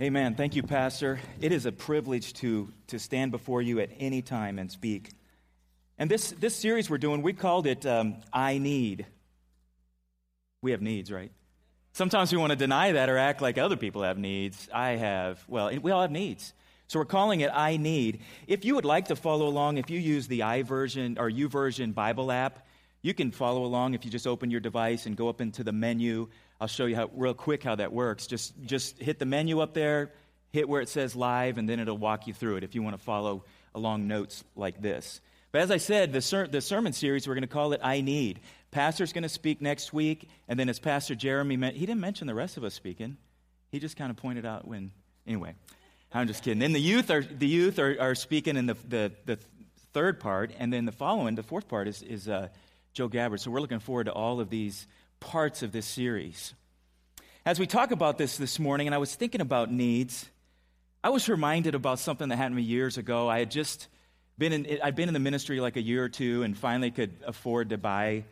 Amen. Thank you, Pastor. It is a privilege to, to stand before you at any time and speak. And this, this series we're doing, we called it um, I Need. We have needs, right? Sometimes we want to deny that or act like other people have needs. I have, well, we all have needs. So we're calling it I Need. If you would like to follow along, if you use the iVersion or YouVersion Bible app, you can follow along if you just open your device and go up into the menu I'll show you how, real quick how that works. Just, just hit the menu up there, hit where it says live, and then it'll walk you through it if you want to follow along notes like this. But as I said, the, ser- the sermon series, we're going to call it I Need. Pastor's going to speak next week, and then as Pastor Jeremy meant, he didn't mention the rest of us speaking. He just kind of pointed out when, anyway, I'm just kidding. Then the youth are, the youth are, are speaking in the, the, the third part, and then the following, the fourth part, is, is uh, Joe Gabbard. So we're looking forward to all of these parts of this series. As we talk about this this morning, and I was thinking about needs, I was reminded about something that happened to me years ago. I had just been in, I'd been in the ministry like a year or two and finally could afford to buy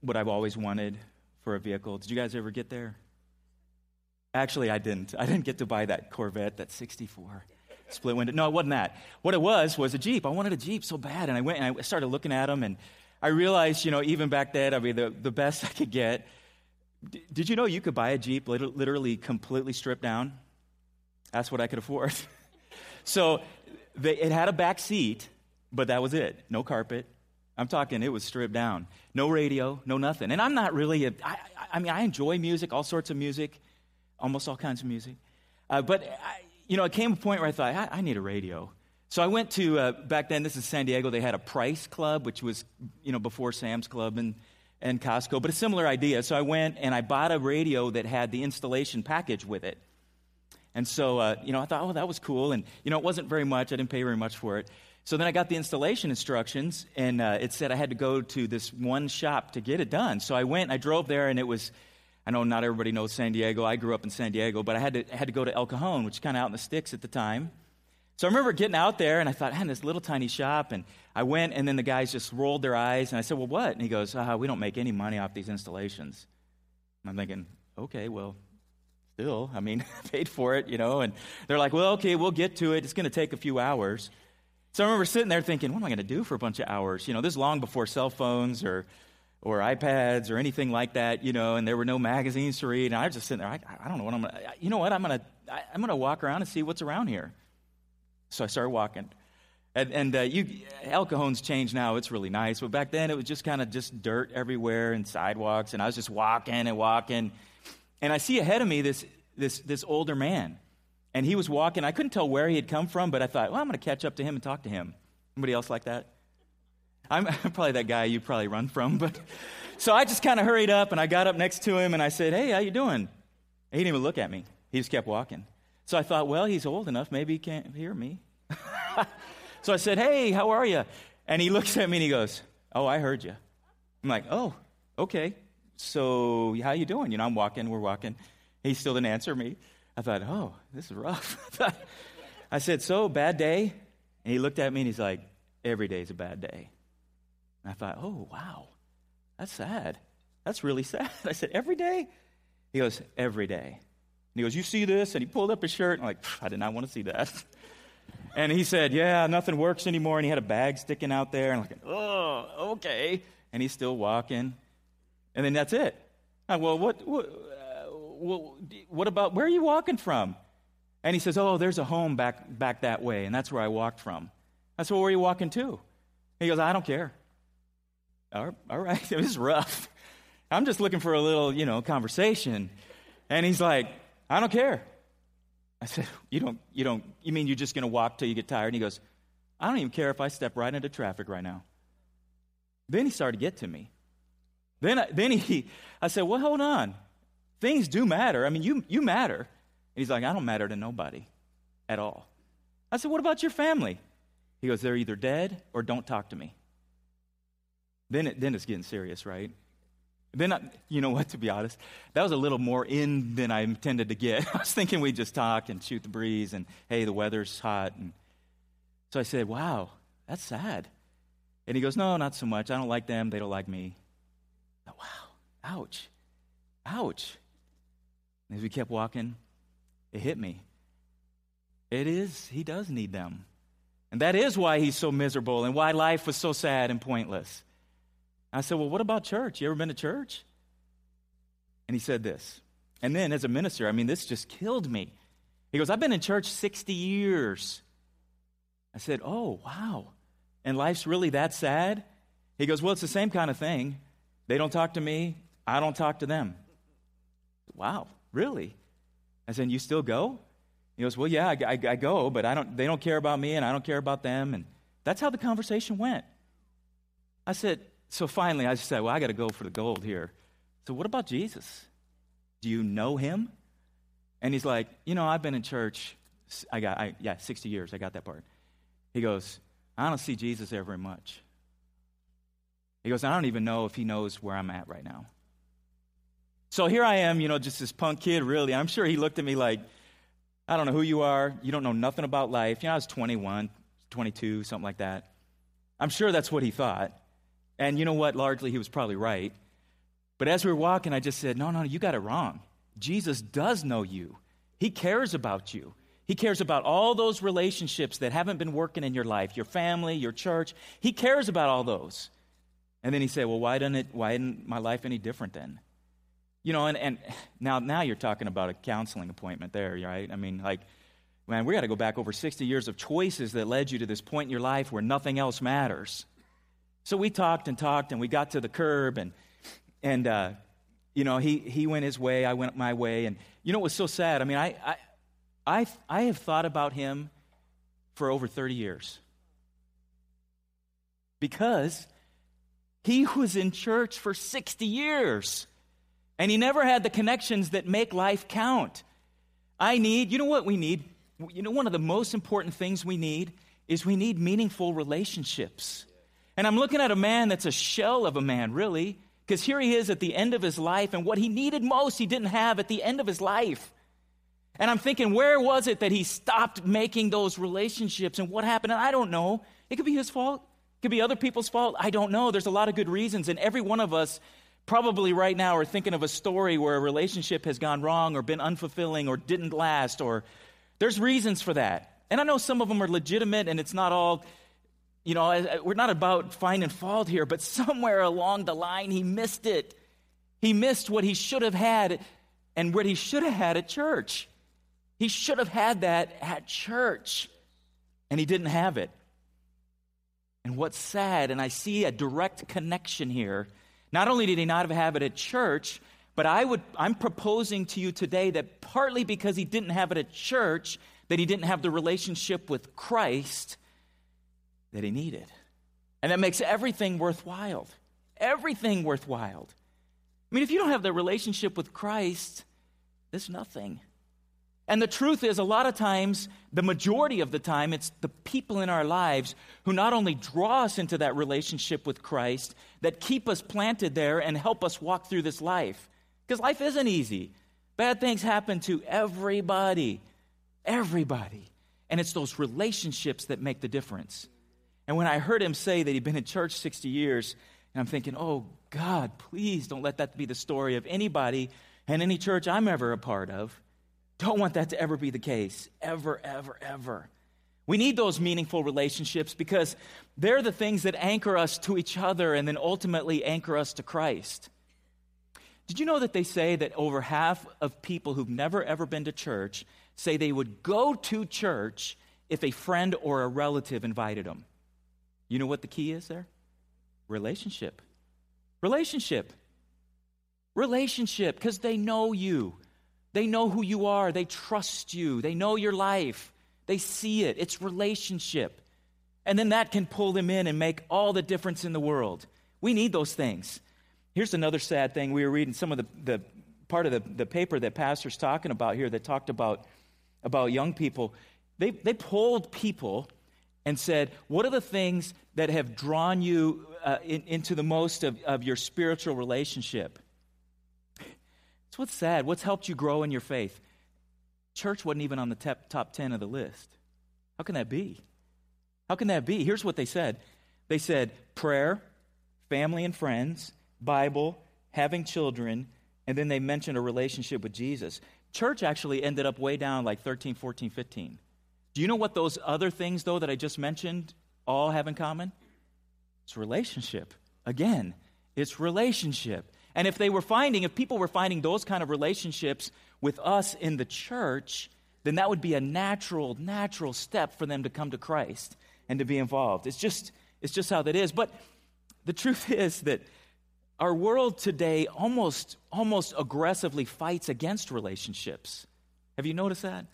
what I've always wanted for a vehicle. Did you guys ever get there? Actually, I didn't. I didn't get to buy that Corvette, that 64 split window. No, it wasn't that. What it was was a Jeep. I wanted a Jeep so bad, and I went and I started looking at them, and I realized, you know, even back then, I mean, the, the best I could get. D- did you know you could buy a Jeep literally completely stripped down? That's what I could afford. so they, it had a back seat, but that was it. No carpet. I'm talking, it was stripped down. No radio, no nothing. And I'm not really a, I, I mean, I enjoy music, all sorts of music, almost all kinds of music. Uh, but, I, you know, it came a point where I thought, I, I need a radio. So I went to, uh, back then, this is San Diego, they had a Price Club, which was, you know, before Sam's Club and, and Costco, but a similar idea. So I went and I bought a radio that had the installation package with it. And so, uh, you know, I thought, oh, that was cool. And, you know, it wasn't very much. I didn't pay very much for it. So then I got the installation instructions, and uh, it said I had to go to this one shop to get it done. So I went, I drove there, and it was, I know not everybody knows San Diego. I grew up in San Diego, but I had to, I had to go to El Cajon, which is kind of out in the sticks at the time. So I remember getting out there and I thought, man, this little tiny shop. And I went and then the guys just rolled their eyes and I said, well, what? And he goes, ah, we don't make any money off these installations. And I'm thinking, okay, well, still, I mean, paid for it, you know. And they're like, well, okay, we'll get to it. It's going to take a few hours. So I remember sitting there thinking, what am I going to do for a bunch of hours? You know, this is long before cell phones or, or iPads or anything like that, you know, and there were no magazines to read. And I was just sitting there, I, I don't know what I'm going to, you know what, I'm going to, I'm going to walk around and see what's around here. So I started walking. And, and uh, you, El Cajon's changed now. It's really nice. But back then, it was just kind of just dirt everywhere and sidewalks. And I was just walking and walking. And I see ahead of me this, this, this older man. And he was walking. I couldn't tell where he had come from, but I thought, well, I'm going to catch up to him and talk to him. Anybody else like that? I'm, probably that guy you probably run from. But so I just kind of hurried up and I got up next to him and I said, hey, how you doing? He didn't even look at me. He just kept walking. So I thought, well, he's old enough. Maybe he can't hear me. so I said, hey, how are you? And he looks at me and he goes, oh, I heard you. I'm like, oh, okay. So how you doing? You know, I'm walking, we're walking. He still didn't answer me. I thought, oh, this is rough. I said, so, bad day? And he looked at me and he's like, every day is a bad day. And I thought, oh, wow, that's sad. That's really sad. I said, every day? He goes, every day. And he goes, You see this? And he pulled up his shirt. And I'm like, I did not want to see that. And he said, Yeah, nothing works anymore. And he had a bag sticking out there. And I'm like, Oh, okay. And he's still walking. And then that's it. I, well, what, what, uh, what about, where are you walking from? And he says, Oh, there's a home back, back that way. And that's where I walked from. I said, Well, where are you walking to? He goes, I don't care. All right, this is rough. I'm just looking for a little, you know, conversation. And he's like, I don't care. I said, You don't, you don't, you mean you're just going to walk till you get tired? And he goes, I don't even care if I step right into traffic right now. Then he started to get to me. Then, I, then he, I said, Well, hold on. Things do matter. I mean, you, you matter. And he's like, I don't matter to nobody at all. I said, What about your family? He goes, They're either dead or don't talk to me. Then, it, then it's getting serious, right? Then, I, you know what, to be honest, that was a little more in than I intended to get. I was thinking we'd just talk and shoot the breeze and, hey, the weather's hot. And so I said, wow, that's sad. And he goes, no, not so much. I don't like them. They don't like me. Thought, wow, ouch, ouch. And as we kept walking, it hit me. It is, he does need them. And that is why he's so miserable and why life was so sad and pointless. I said, Well, what about church? You ever been to church? And he said this. And then as a minister, I mean, this just killed me. He goes, I've been in church 60 years. I said, Oh, wow. And life's really that sad? He goes, Well, it's the same kind of thing. They don't talk to me, I don't talk to them. Wow, really? I said, You still go? He goes, Well, yeah, I, I, I go, but I don't, they don't care about me and I don't care about them. And that's how the conversation went. I said, So finally, I just said, Well, I got to go for the gold here. So, what about Jesus? Do you know him? And he's like, You know, I've been in church, I got, I, yeah, 60 years. I got that part. He goes, I don't see Jesus there very much. He goes, I don't even know if he knows where I'm at right now. So here I am, you know, just this punk kid, really. I'm sure he looked at me like, I don't know who you are. You don't know nothing about life. You know, I was 21, 22, something like that. I'm sure that's what he thought. And you know what? Largely, he was probably right. But as we were walking, I just said, No, no, you got it wrong. Jesus does know you, He cares about you. He cares about all those relationships that haven't been working in your life, your family, your church. He cares about all those. And then he said, Well, why, didn't it, why isn't my life any different then? You know, and, and now, now you're talking about a counseling appointment there, right? I mean, like, man, we got to go back over 60 years of choices that led you to this point in your life where nothing else matters. So we talked and talked, and we got to the curb, and, and uh, you know, he, he went his way, I went my way. And you know what was so sad? I mean, I, I, I, I have thought about him for over 30 years. Because he was in church for 60 years. And he never had the connections that make life count. I need, you know what we need? You know, one of the most important things we need is we need meaningful relationships. And I'm looking at a man that's a shell of a man, really, because here he is at the end of his life, and what he needed most, he didn't have at the end of his life. And I'm thinking, where was it that he stopped making those relationships and what happened? And I don't know. It could be his fault, it could be other people's fault. I don't know. There's a lot of good reasons, and every one of us probably right now are thinking of a story where a relationship has gone wrong or been unfulfilling or didn't last or there's reasons for that and i know some of them are legitimate and it's not all you know uh, we're not about finding fault here but somewhere along the line he missed it. He missed what he should have had and what he should have had at church. He should have had that at church and he didn't have it. And what's sad and i see a direct connection here not only did he not have it at church, but I would, I'm proposing to you today that partly because he didn't have it at church, that he didn't have the relationship with Christ that he needed. And that makes everything worthwhile. Everything worthwhile. I mean, if you don't have the relationship with Christ, there's nothing. And the truth is, a lot of times, the majority of the time, it's the people in our lives who not only draw us into that relationship with Christ, that keep us planted there and help us walk through this life. Because life isn't easy. Bad things happen to everybody. Everybody. And it's those relationships that make the difference. And when I heard him say that he'd been in church 60 years, and I'm thinking, oh, God, please don't let that be the story of anybody and any church I'm ever a part of. Don't want that to ever be the case. Ever, ever, ever. We need those meaningful relationships because they're the things that anchor us to each other and then ultimately anchor us to Christ. Did you know that they say that over half of people who've never ever been to church say they would go to church if a friend or a relative invited them? You know what the key is there? Relationship. Relationship. Relationship, because they know you. They know who you are. They trust you. They know your life. They see it. It's relationship. And then that can pull them in and make all the difference in the world. We need those things. Here's another sad thing. We were reading some of the, the part of the, the paper that Pastor's talking about here that talked about, about young people. They, they polled people and said, What are the things that have drawn you uh, in, into the most of, of your spiritual relationship? It's what's sad. What's helped you grow in your faith? Church wasn't even on the top, top 10 of the list. How can that be? How can that be? Here's what they said they said prayer, family and friends, Bible, having children, and then they mentioned a relationship with Jesus. Church actually ended up way down like 13, 14, 15. Do you know what those other things, though, that I just mentioned all have in common? It's relationship. Again, it's relationship. And if they were finding, if people were finding those kind of relationships with us in the church, then that would be a natural, natural step for them to come to Christ and to be involved. It's just, it's just how that is. But the truth is that our world today almost, almost aggressively fights against relationships. Have you noticed that?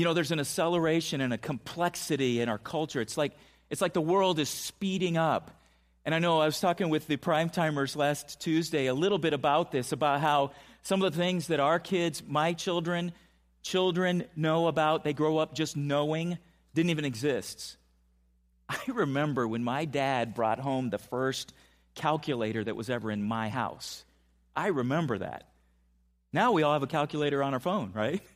You know, there's an acceleration and a complexity in our culture. It's like, it's like the world is speeding up. And I know I was talking with the prime timers last Tuesday a little bit about this, about how some of the things that our kids, my children, children know about, they grow up just knowing, didn't even exist. I remember when my dad brought home the first calculator that was ever in my house. I remember that. Now we all have a calculator on our phone, right?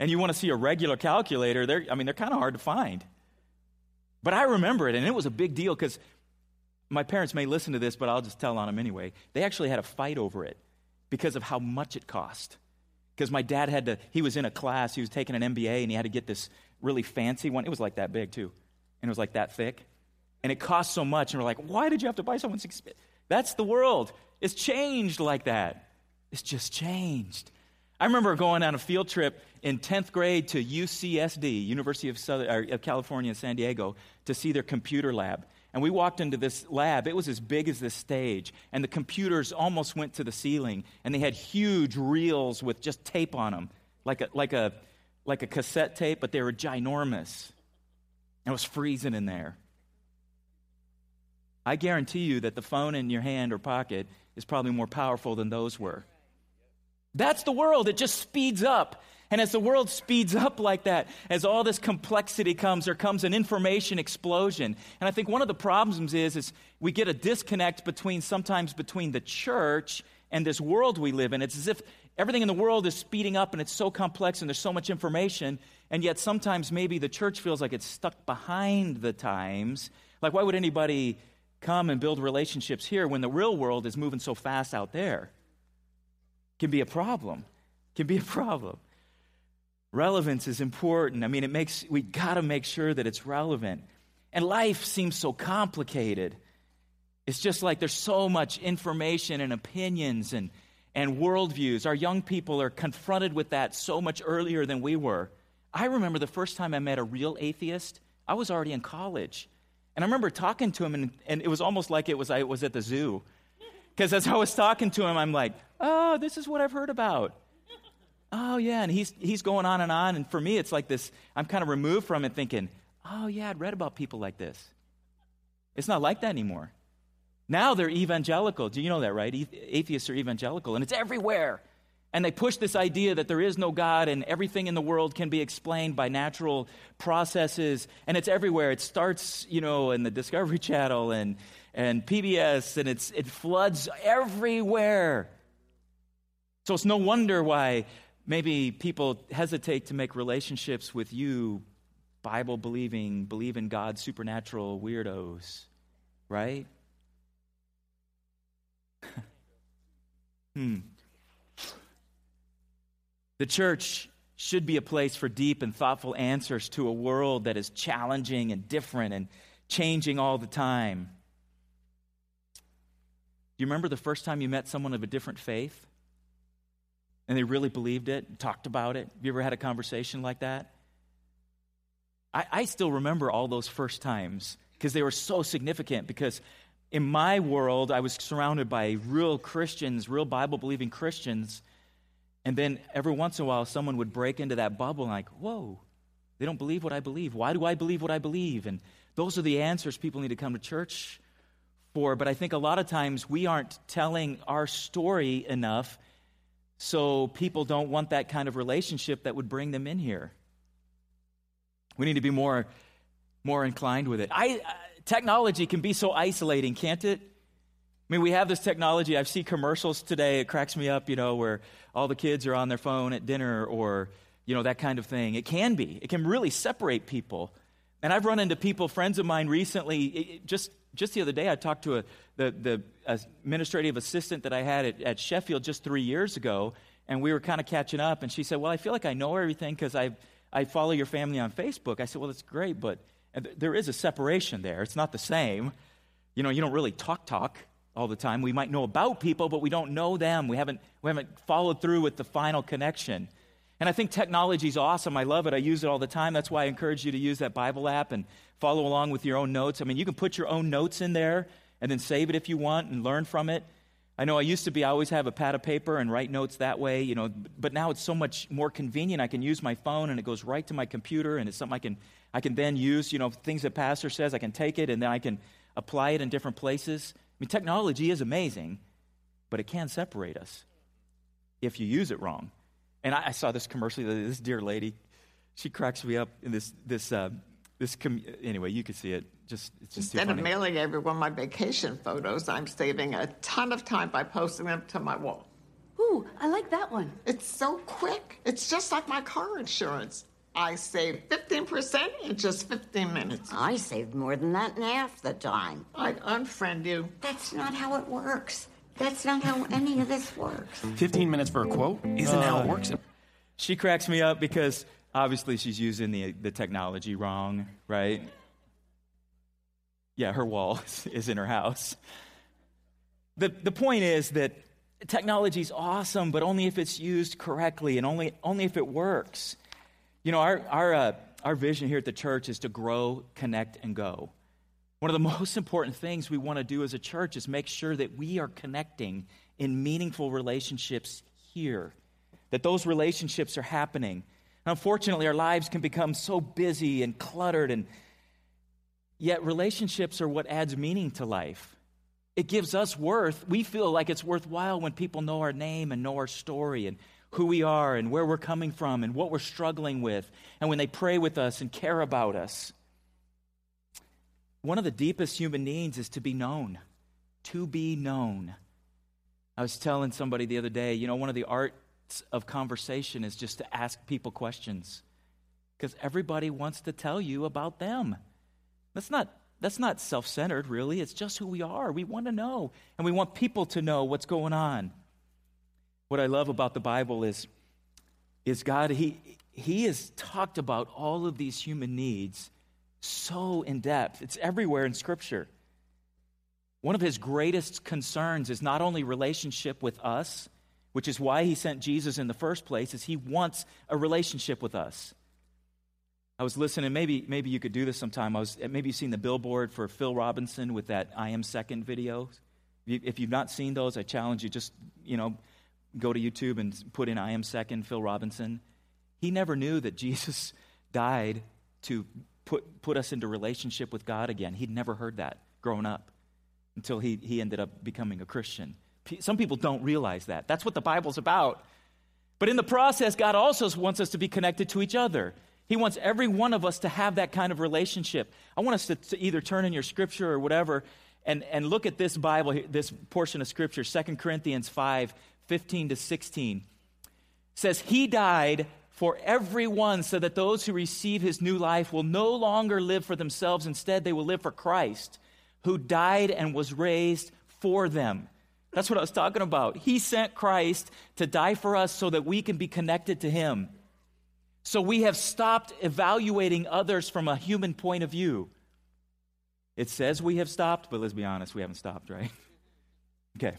And you want to see a regular calculator, they're, I mean, they're kind of hard to find. But I remember it, and it was a big deal because my parents may listen to this, but I'll just tell on them anyway. They actually had a fight over it because of how much it cost. Because my dad had to, he was in a class, he was taking an MBA, and he had to get this really fancy one. It was like that big, too. And it was like that thick. And it cost so much. And we're like, why did you have to buy someone's? That's the world. It's changed like that. It's just changed. I remember going on a field trip in 10th grade to UCSD, University of, Southern, of California, San Diego, to see their computer lab. And we walked into this lab. It was as big as this stage. And the computers almost went to the ceiling. And they had huge reels with just tape on them, like a, like a, like a cassette tape, but they were ginormous. And it was freezing in there. I guarantee you that the phone in your hand or pocket is probably more powerful than those were. That's the world. It just speeds up. And as the world speeds up like that, as all this complexity comes, there comes an information explosion. And I think one of the problems is, is we get a disconnect between sometimes between the church and this world we live in. It's as if everything in the world is speeding up and it's so complex and there's so much information, and yet sometimes maybe the church feels like it's stuck behind the times. Like, why would anybody come and build relationships here when the real world is moving so fast out there? Can be a problem. Can be a problem. Relevance is important. I mean, it makes we got to make sure that it's relevant. And life seems so complicated. It's just like there's so much information and opinions and, and worldviews. Our young people are confronted with that so much earlier than we were. I remember the first time I met a real atheist, I was already in college. And I remember talking to him, and, and it was almost like it was I was at the zoo. Because as I was talking to him, I'm like, oh, this is what I've heard about. Oh yeah and he's he's going on and on and for me it's like this i'm kind of removed from it thinking oh yeah i'd read about people like this. It's not like that anymore. Now they're evangelical. Do you know that right? Atheists are evangelical and it's everywhere. And they push this idea that there is no god and everything in the world can be explained by natural processes and it's everywhere. It starts you know in the discovery channel and and pbs and it's it floods everywhere so it's no wonder why maybe people hesitate to make relationships with you, Bible believing, believe in God, supernatural weirdos, right? hmm. The church should be a place for deep and thoughtful answers to a world that is challenging and different and changing all the time. Do you remember the first time you met someone of a different faith? And they really believed it, talked about it. Have you ever had a conversation like that? I, I still remember all those first times because they were so significant. Because in my world, I was surrounded by real Christians, real Bible believing Christians. And then every once in a while, someone would break into that bubble and, like, whoa, they don't believe what I believe. Why do I believe what I believe? And those are the answers people need to come to church for. But I think a lot of times we aren't telling our story enough so people don't want that kind of relationship that would bring them in here. We need to be more, more inclined with it. I, uh, technology can be so isolating, can't it? I mean, we have this technology. I see commercials today. It cracks me up, you know, where all the kids are on their phone at dinner or, you know, that kind of thing. It can be. It can really separate people. And I've run into people, friends of mine recently, it, just just the other day, I talked to a, the, the administrative assistant that I had at, at Sheffield just three years ago, and we were kind of catching up. And she said, Well, I feel like I know everything because I've, I follow your family on Facebook. I said, Well, that's great, but uh, there is a separation there. It's not the same. You know, you don't really talk talk all the time. We might know about people, but we don't know them. We haven't, we haven't followed through with the final connection. And I think technology is awesome. I love it. I use it all the time. That's why I encourage you to use that Bible app and follow along with your own notes. I mean, you can put your own notes in there and then save it if you want and learn from it. I know I used to be, I always have a pad of paper and write notes that way, you know, but now it's so much more convenient. I can use my phone and it goes right to my computer and it's something I can, I can then use, you know, things that pastor says, I can take it and then I can apply it in different places. I mean, technology is amazing, but it can separate us if you use it wrong. And I, I saw this commercial, this dear lady, she cracks me up in this, this, uh, this com- anyway, you can see it. Just, it's just Instead of mailing everyone my vacation photos, I'm saving a ton of time by posting them to my wall. Ooh, I like that one. It's so quick. It's just like my car insurance. I save 15% in just 15 minutes. I saved more than that in half the time. I'd unfriend you. That's not how it works. That's not how any of this works. 15 minutes for a quote isn't uh, how it uh, works. She cracks me up because obviously she's using the, the technology wrong, right? Yeah, her wall is in her house. The, the point is that technology is awesome, but only if it's used correctly and only, only if it works. You know, our, our, uh, our vision here at the church is to grow, connect, and go. One of the most important things we want to do as a church is make sure that we are connecting in meaningful relationships here, that those relationships are happening. unfortunately, our lives can become so busy and cluttered and Yet, relationships are what adds meaning to life. It gives us worth. We feel like it's worthwhile when people know our name and know our story and who we are and where we're coming from and what we're struggling with, and when they pray with us and care about us. One of the deepest human needs is to be known. To be known. I was telling somebody the other day, you know, one of the arts of conversation is just to ask people questions because everybody wants to tell you about them. That's not, that's not self centered, really. It's just who we are. We want to know, and we want people to know what's going on. What I love about the Bible is, is God, he, he has talked about all of these human needs so in depth. It's everywhere in Scripture. One of his greatest concerns is not only relationship with us, which is why he sent Jesus in the first place, is he wants a relationship with us. I was listening, maybe, maybe you could do this sometime. I was, maybe you've seen the billboard for Phil Robertson with that I Am Second video. If you've not seen those, I challenge you just, you know, go to YouTube and put in I Am Second, Phil Robertson. He never knew that Jesus died to put, put us into relationship with God again. He'd never heard that growing up until he, he ended up becoming a Christian. Some people don't realize that. That's what the Bible's about. But in the process, God also wants us to be connected to each other. He wants every one of us to have that kind of relationship. I want us to, to either turn in your scripture or whatever and, and look at this Bible, this portion of scripture, 2 Corinthians 5 15 to 16. It says, He died for everyone so that those who receive his new life will no longer live for themselves. Instead, they will live for Christ, who died and was raised for them. That's what I was talking about. He sent Christ to die for us so that we can be connected to him. So we have stopped evaluating others from a human point of view. It says we have stopped, but let's be honest, we haven't stopped, right? Okay.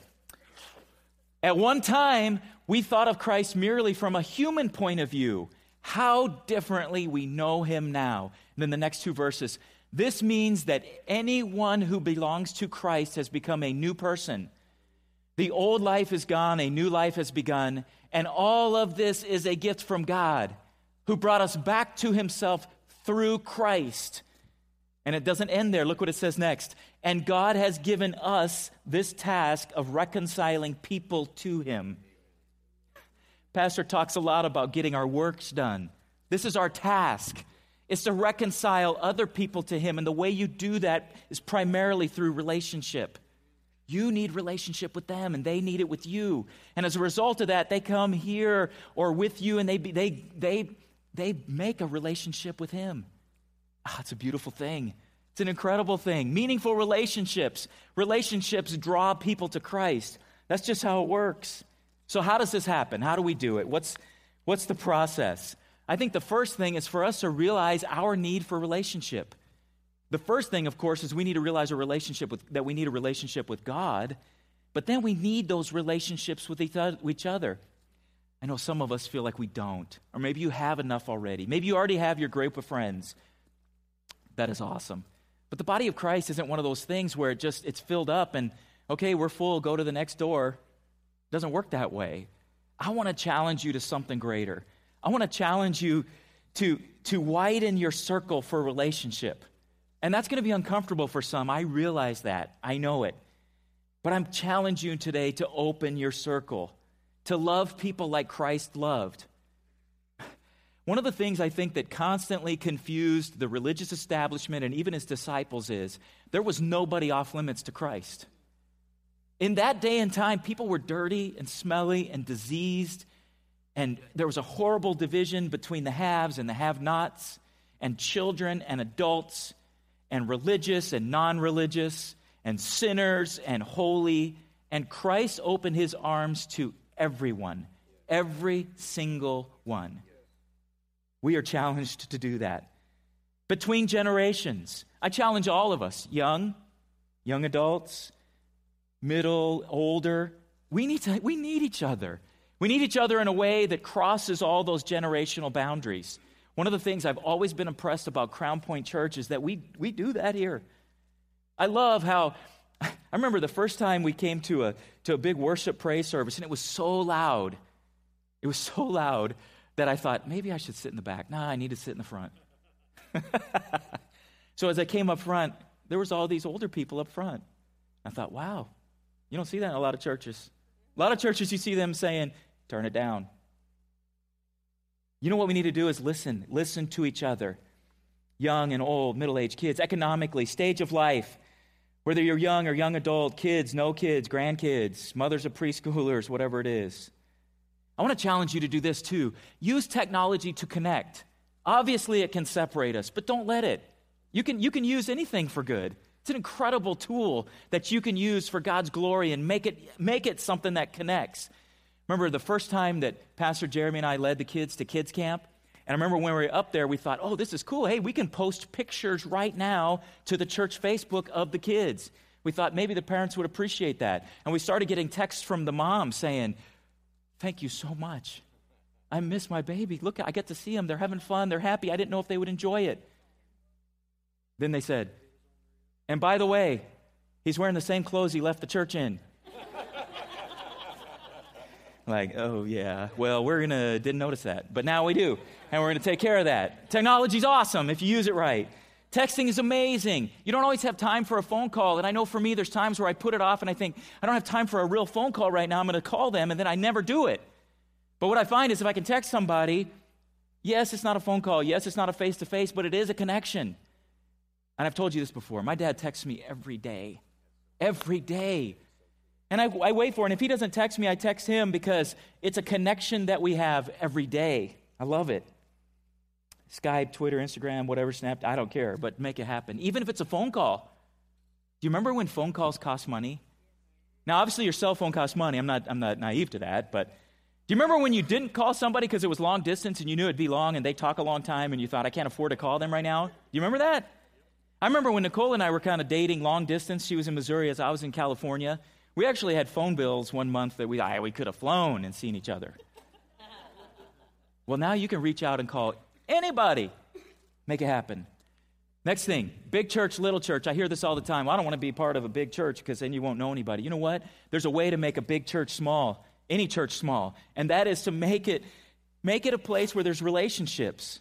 At one time, we thought of Christ merely from a human point of view. How differently we know him now. And then the next two verses. This means that anyone who belongs to Christ has become a new person. The old life is gone, a new life has begun, and all of this is a gift from God who brought us back to himself through Christ. And it doesn't end there. Look what it says next. And God has given us this task of reconciling people to him. Pastor talks a lot about getting our works done. This is our task. It's to reconcile other people to him. And the way you do that is primarily through relationship. You need relationship with them, and they need it with you. And as a result of that, they come here or with you, and they, they, they they make a relationship with Him. Ah, it's a beautiful thing. It's an incredible thing. Meaningful relationships. Relationships draw people to Christ. That's just how it works. So, how does this happen? How do we do it? What's, what's the process? I think the first thing is for us to realize our need for relationship. The first thing, of course, is we need to realize a relationship with, that we need a relationship with God, but then we need those relationships with each other. I know some of us feel like we don't, or maybe you have enough already. Maybe you already have your group of friends. That is awesome. But the body of Christ isn't one of those things where it just it's filled up and okay, we're full, go to the next door. It doesn't work that way. I want to challenge you to something greater. I want to challenge you to, to widen your circle for relationship. And that's going to be uncomfortable for some. I realize that. I know it. But I'm challenging you today to open your circle, to love people like Christ loved. One of the things I think that constantly confused the religious establishment and even his disciples is there was nobody off limits to Christ. In that day and time, people were dirty and smelly and diseased, and there was a horrible division between the haves and the have nots, and children and adults, and religious and non religious, and sinners and holy. And Christ opened his arms to everyone, every single one. We are challenged to do that. Between generations, I challenge all of us, young, young adults, middle, older, we need, to, we need each other. We need each other in a way that crosses all those generational boundaries. One of the things I've always been impressed about Crown Point Church is that we, we do that here. I love how, I remember the first time we came to a, to a big worship praise service, and it was so loud. It was so loud that I thought, maybe I should sit in the back. Nah, I need to sit in the front. so as I came up front, there was all these older people up front. I thought, wow, you don't see that in a lot of churches. A lot of churches, you see them saying, turn it down. You know what we need to do is listen, listen to each other. Young and old, middle aged kids, economically, stage of life, whether you're young or young adult, kids, no kids, grandkids, mothers of preschoolers, whatever it is. I want to challenge you to do this too. Use technology to connect. Obviously, it can separate us, but don't let it. You can, you can use anything for good. It's an incredible tool that you can use for God's glory and make it, make it something that connects. Remember the first time that Pastor Jeremy and I led the kids to kids camp? And I remember when we were up there, we thought, oh, this is cool. Hey, we can post pictures right now to the church Facebook of the kids. We thought maybe the parents would appreciate that. And we started getting texts from the mom saying, Thank you so much. I miss my baby. Look, I get to see them. They're having fun. They're happy. I didn't know if they would enjoy it. Then they said, And by the way, he's wearing the same clothes he left the church in. like, oh, yeah. Well, we're to, didn't notice that. But now we do. And we're to take care of that. Technology's awesome if you use it right. Texting is amazing. You don't always have time for a phone call. And I know for me, there's times where I put it off and I think, I don't have time for a real phone call right now. I'm going to call them, and then I never do it. But what I find is if I can text somebody, yes, it's not a phone call. Yes, it's not a face to face, but it is a connection. And I've told you this before. My dad texts me every day. Every day. And I, I wait for it. And if he doesn't text me, I text him because it's a connection that we have every day. I love it. Skype, Twitter, Instagram, whatever, Snap, I don't care, but make it happen. Even if it's a phone call. Do you remember when phone calls cost money? Now, obviously, your cell phone costs money. I'm not, I'm not naive to that, but do you remember when you didn't call somebody because it was long distance and you knew it'd be long and they talk a long time and you thought, I can't afford to call them right now? Do you remember that? I remember when Nicole and I were kind of dating long distance. She was in Missouri as I was in California. We actually had phone bills one month that we, we could have flown and seen each other. well, now you can reach out and call Anybody. Make it happen. Next thing, big church, little church. I hear this all the time. Well, I don't want to be part of a big church because then you won't know anybody. You know what? There's a way to make a big church small, any church small, and that is to make it make it a place where there's relationships.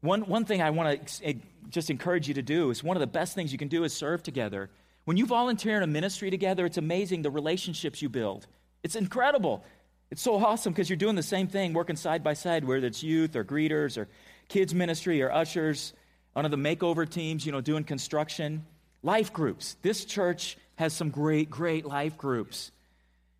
One, one thing I want to eh, just encourage you to do is one of the best things you can do is serve together. When you volunteer in a ministry together, it's amazing the relationships you build. It's incredible. It's so awesome because you're doing the same thing, working side by side, whether it's youth or greeters or kids ministry or ushers, one of the makeover teams, you know, doing construction. Life groups. This church has some great, great life groups.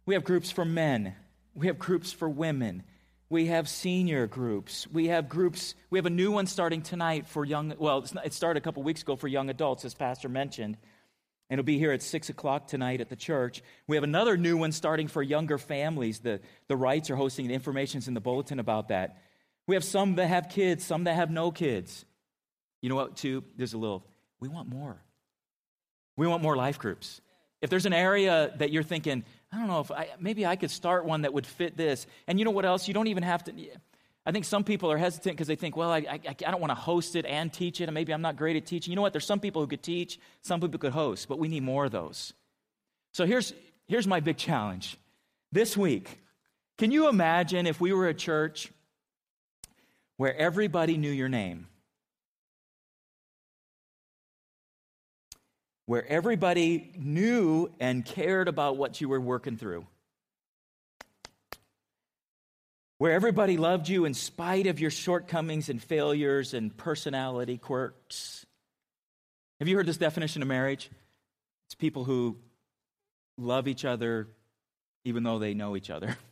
We have groups for men, we have groups for women, we have senior groups, we have groups, we have a new one starting tonight for young, well, it started a couple weeks ago for young adults, as Pastor mentioned. And it'll be here at 6 o'clock tonight at the church. We have another new one starting for younger families. The, the Wrights are hosting the information's in the bulletin about that We have some that have kids, some that have no kids. You know what, too? There's a little, we want more. We want more life groups. If there's an area that you're thinking, I don't know if I, maybe I could start one that would fit this. And you know what else? You don't even have to. I think some people are hesitant because they think, well, I, I, I don't want to host it and teach it, and maybe I'm not great at teaching. You know what? There's some people who could teach, some people could host, but we need more of those. So here's, here's my big challenge. This week, can you imagine if we were a church where everybody knew your name? Where everybody knew and cared about what you were working through. Where everybody loved you in spite of your shortcomings and failures and personality quirks. Have you heard this definition of marriage? It's people who love each other even though they know each other.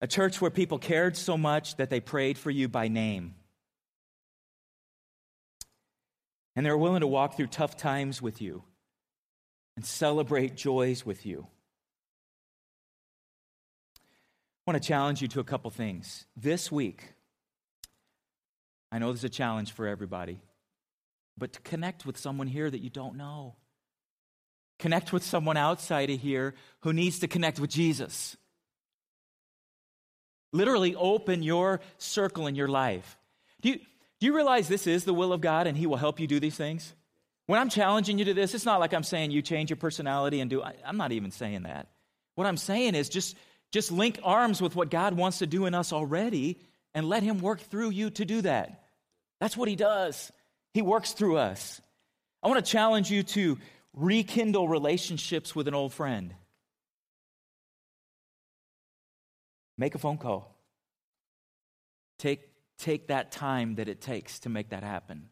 A church where people cared so much that they prayed for you by name. And they're willing to walk through tough times with you and celebrate joys with you. I want to challenge you to a couple things. This week, I know there's a challenge for everybody, but to connect with someone here that you don't know. Connect with someone outside of here who needs to connect with Jesus. Literally open your circle in your life. Do you, do you realize this is the will of God and He will help you do these things? When I'm challenging you to this, it's not like I'm saying you change your personality and do, I, I'm not even saying that. What I'm saying is just, just link arms with what God wants to do in us already and let Him work through you to do that. That's what He does. He works through us. I want to challenge you to rekindle relationships with an old friend. Make a phone call. Take take that time that it takes to make that happen.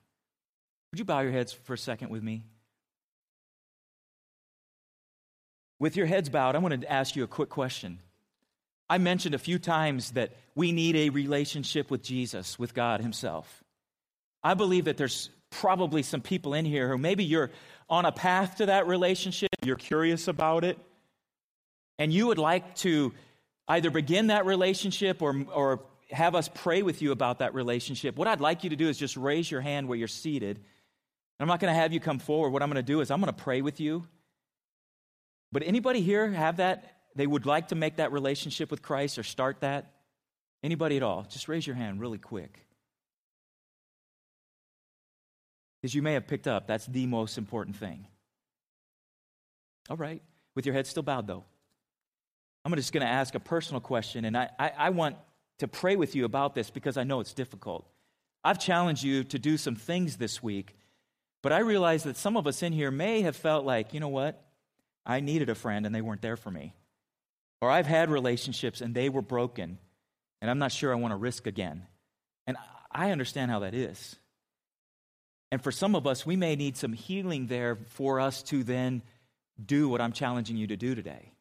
Would you bow your heads for a second with me? With your heads bowed, I want to ask you a quick question. I mentioned a few times that we need a relationship with Jesus, with God Himself. I believe that there's probably some people in here who maybe you're on a path to that relationship, you're curious about it, and you would like to either begin that relationship or, or have us pray with you about that relationship, what I'd like you to do is just raise your hand where you're seated. I'm not going to have you come forward. What I'm going to do is I'm going to pray with you. But anybody here have that? They would like to make that relationship with Christ or start that? Anybody at all? Just raise your hand really quick. As you may have picked up, that's the most important thing. All right. With your head still bowed, though. I'm just going to ask a personal question, and I, I, I want to pray with you about this because I know it's difficult. I've challenged you to do some things this week, but I realize that some of us in here may have felt like, you know what? I needed a friend and they weren't there for me. Or I've had relationships and they were broken and I'm not sure I want to risk again. And I understand how that is. And for some of us, we may need some healing there for us to then do what I'm challenging you to do today.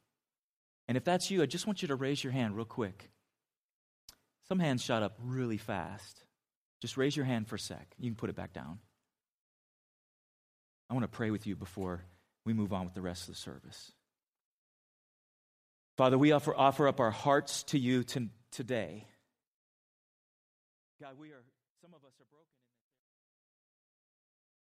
And if that's you, I just want you to raise your hand real quick. Some hands shot up really fast. Just raise your hand for a sec. You can put it back down. I want to pray with you before we move on with the rest of the service. Father, we offer, offer up our hearts to you to, today. God, we are, some of us are broken.